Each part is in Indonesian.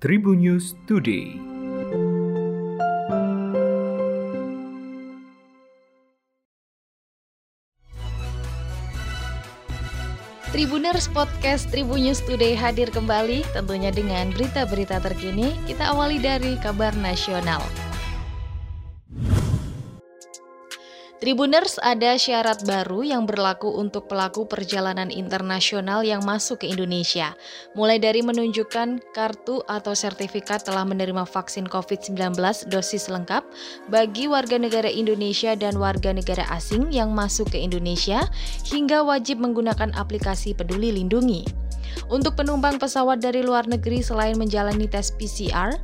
Tribun News Today. Tribuners Podcast Tribun News Today hadir kembali tentunya dengan berita-berita terkini. Kita awali dari kabar nasional. Tribuners ada syarat baru yang berlaku untuk pelaku perjalanan internasional yang masuk ke Indonesia, mulai dari menunjukkan kartu atau sertifikat telah menerima vaksin COVID-19 dosis lengkap bagi warga negara Indonesia dan warga negara asing yang masuk ke Indonesia, hingga wajib menggunakan aplikasi Peduli Lindungi. Untuk penumpang pesawat dari luar negeri selain menjalani tes PCR,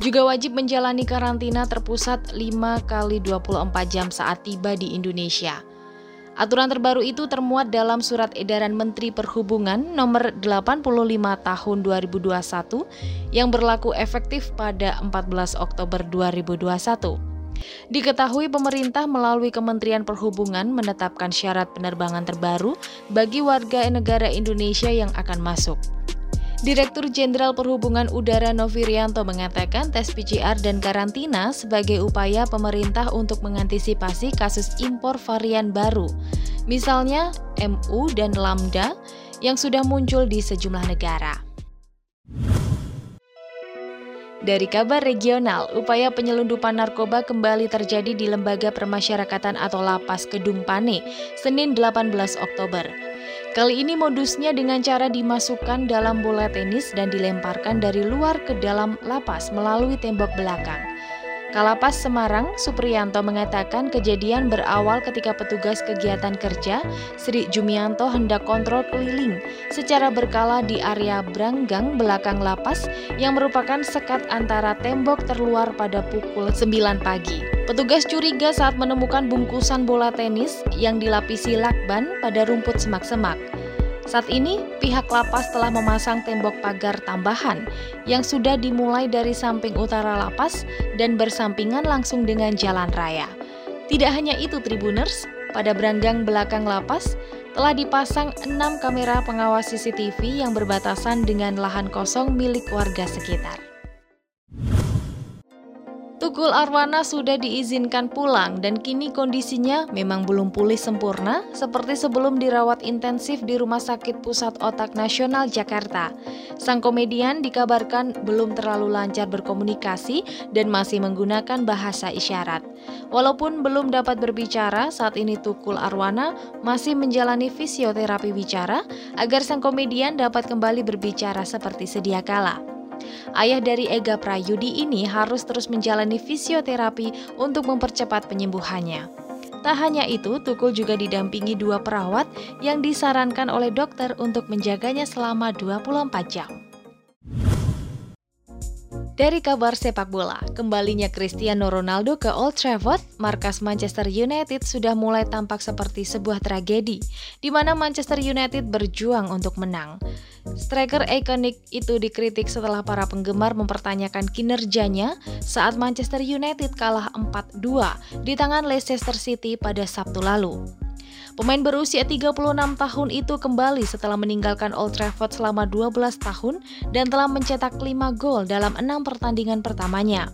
juga wajib menjalani karantina terpusat 5 kali 24 jam saat tiba di Indonesia. Aturan terbaru itu termuat dalam Surat Edaran Menteri Perhubungan Nomor 85 Tahun 2021 yang berlaku efektif pada 14 Oktober 2021. Diketahui pemerintah melalui Kementerian Perhubungan menetapkan syarat penerbangan terbaru bagi warga negara Indonesia yang akan masuk. Direktur Jenderal Perhubungan Udara Novirianto mengatakan tes PCR dan karantina sebagai upaya pemerintah untuk mengantisipasi kasus impor varian baru, misalnya MU dan Lambda yang sudah muncul di sejumlah negara. Dari kabar regional, upaya penyelundupan narkoba kembali terjadi di Lembaga Permasyarakatan atau Lapas Kedung Pane, Senin 18 Oktober. Kali ini modusnya dengan cara dimasukkan dalam bola tenis dan dilemparkan dari luar ke dalam lapas melalui tembok belakang. Kalapas Semarang, Supriyanto mengatakan kejadian berawal ketika petugas kegiatan kerja Sri Jumianto hendak kontrol keliling secara berkala di area Branggang belakang lapas yang merupakan sekat antara tembok terluar pada pukul 9 pagi. Petugas curiga saat menemukan bungkusan bola tenis yang dilapisi lakban pada rumput semak-semak. Saat ini, pihak lapas telah memasang tembok pagar tambahan yang sudah dimulai dari samping utara lapas dan bersampingan langsung dengan jalan raya. Tidak hanya itu, Tribuners, pada beranggang belakang lapas telah dipasang enam kamera pengawas CCTV yang berbatasan dengan lahan kosong milik warga sekitar. Tukul Arwana sudah diizinkan pulang dan kini kondisinya memang belum pulih sempurna seperti sebelum dirawat intensif di Rumah Sakit Pusat Otak Nasional Jakarta. Sang komedian dikabarkan belum terlalu lancar berkomunikasi dan masih menggunakan bahasa isyarat. Walaupun belum dapat berbicara, saat ini Tukul Arwana masih menjalani fisioterapi bicara agar sang komedian dapat kembali berbicara seperti sedia kala. Ayah dari Ega Prayudi ini harus terus menjalani fisioterapi untuk mempercepat penyembuhannya. Tak hanya itu, Tukul juga didampingi dua perawat yang disarankan oleh dokter untuk menjaganya selama 24 jam. Dari kabar sepak bola, kembalinya Cristiano Ronaldo ke Old Trafford, markas Manchester United sudah mulai tampak seperti sebuah tragedi, di mana Manchester United berjuang untuk menang. Striker ikonik itu dikritik setelah para penggemar mempertanyakan kinerjanya saat Manchester United kalah 4-2 di tangan Leicester City pada Sabtu lalu. Pemain berusia 36 tahun itu kembali setelah meninggalkan Old Trafford selama 12 tahun dan telah mencetak 5 gol dalam 6 pertandingan pertamanya.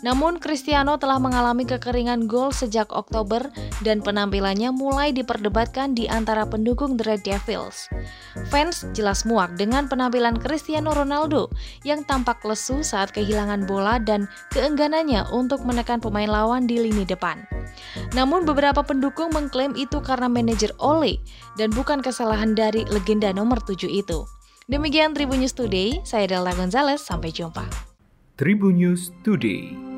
Namun Cristiano telah mengalami kekeringan gol sejak Oktober dan penampilannya mulai diperdebatkan di antara pendukung The Red Devils. Fans jelas muak dengan penampilan Cristiano Ronaldo yang tampak lesu saat kehilangan bola dan keengganannya untuk menekan pemain lawan di lini depan. Namun beberapa pendukung mengklaim itu karena manajer Ole dan bukan kesalahan dari legenda nomor 7 itu. Demikian Tribun News Today, saya Delta Gonzalez, sampai jumpa. Tribun News Today.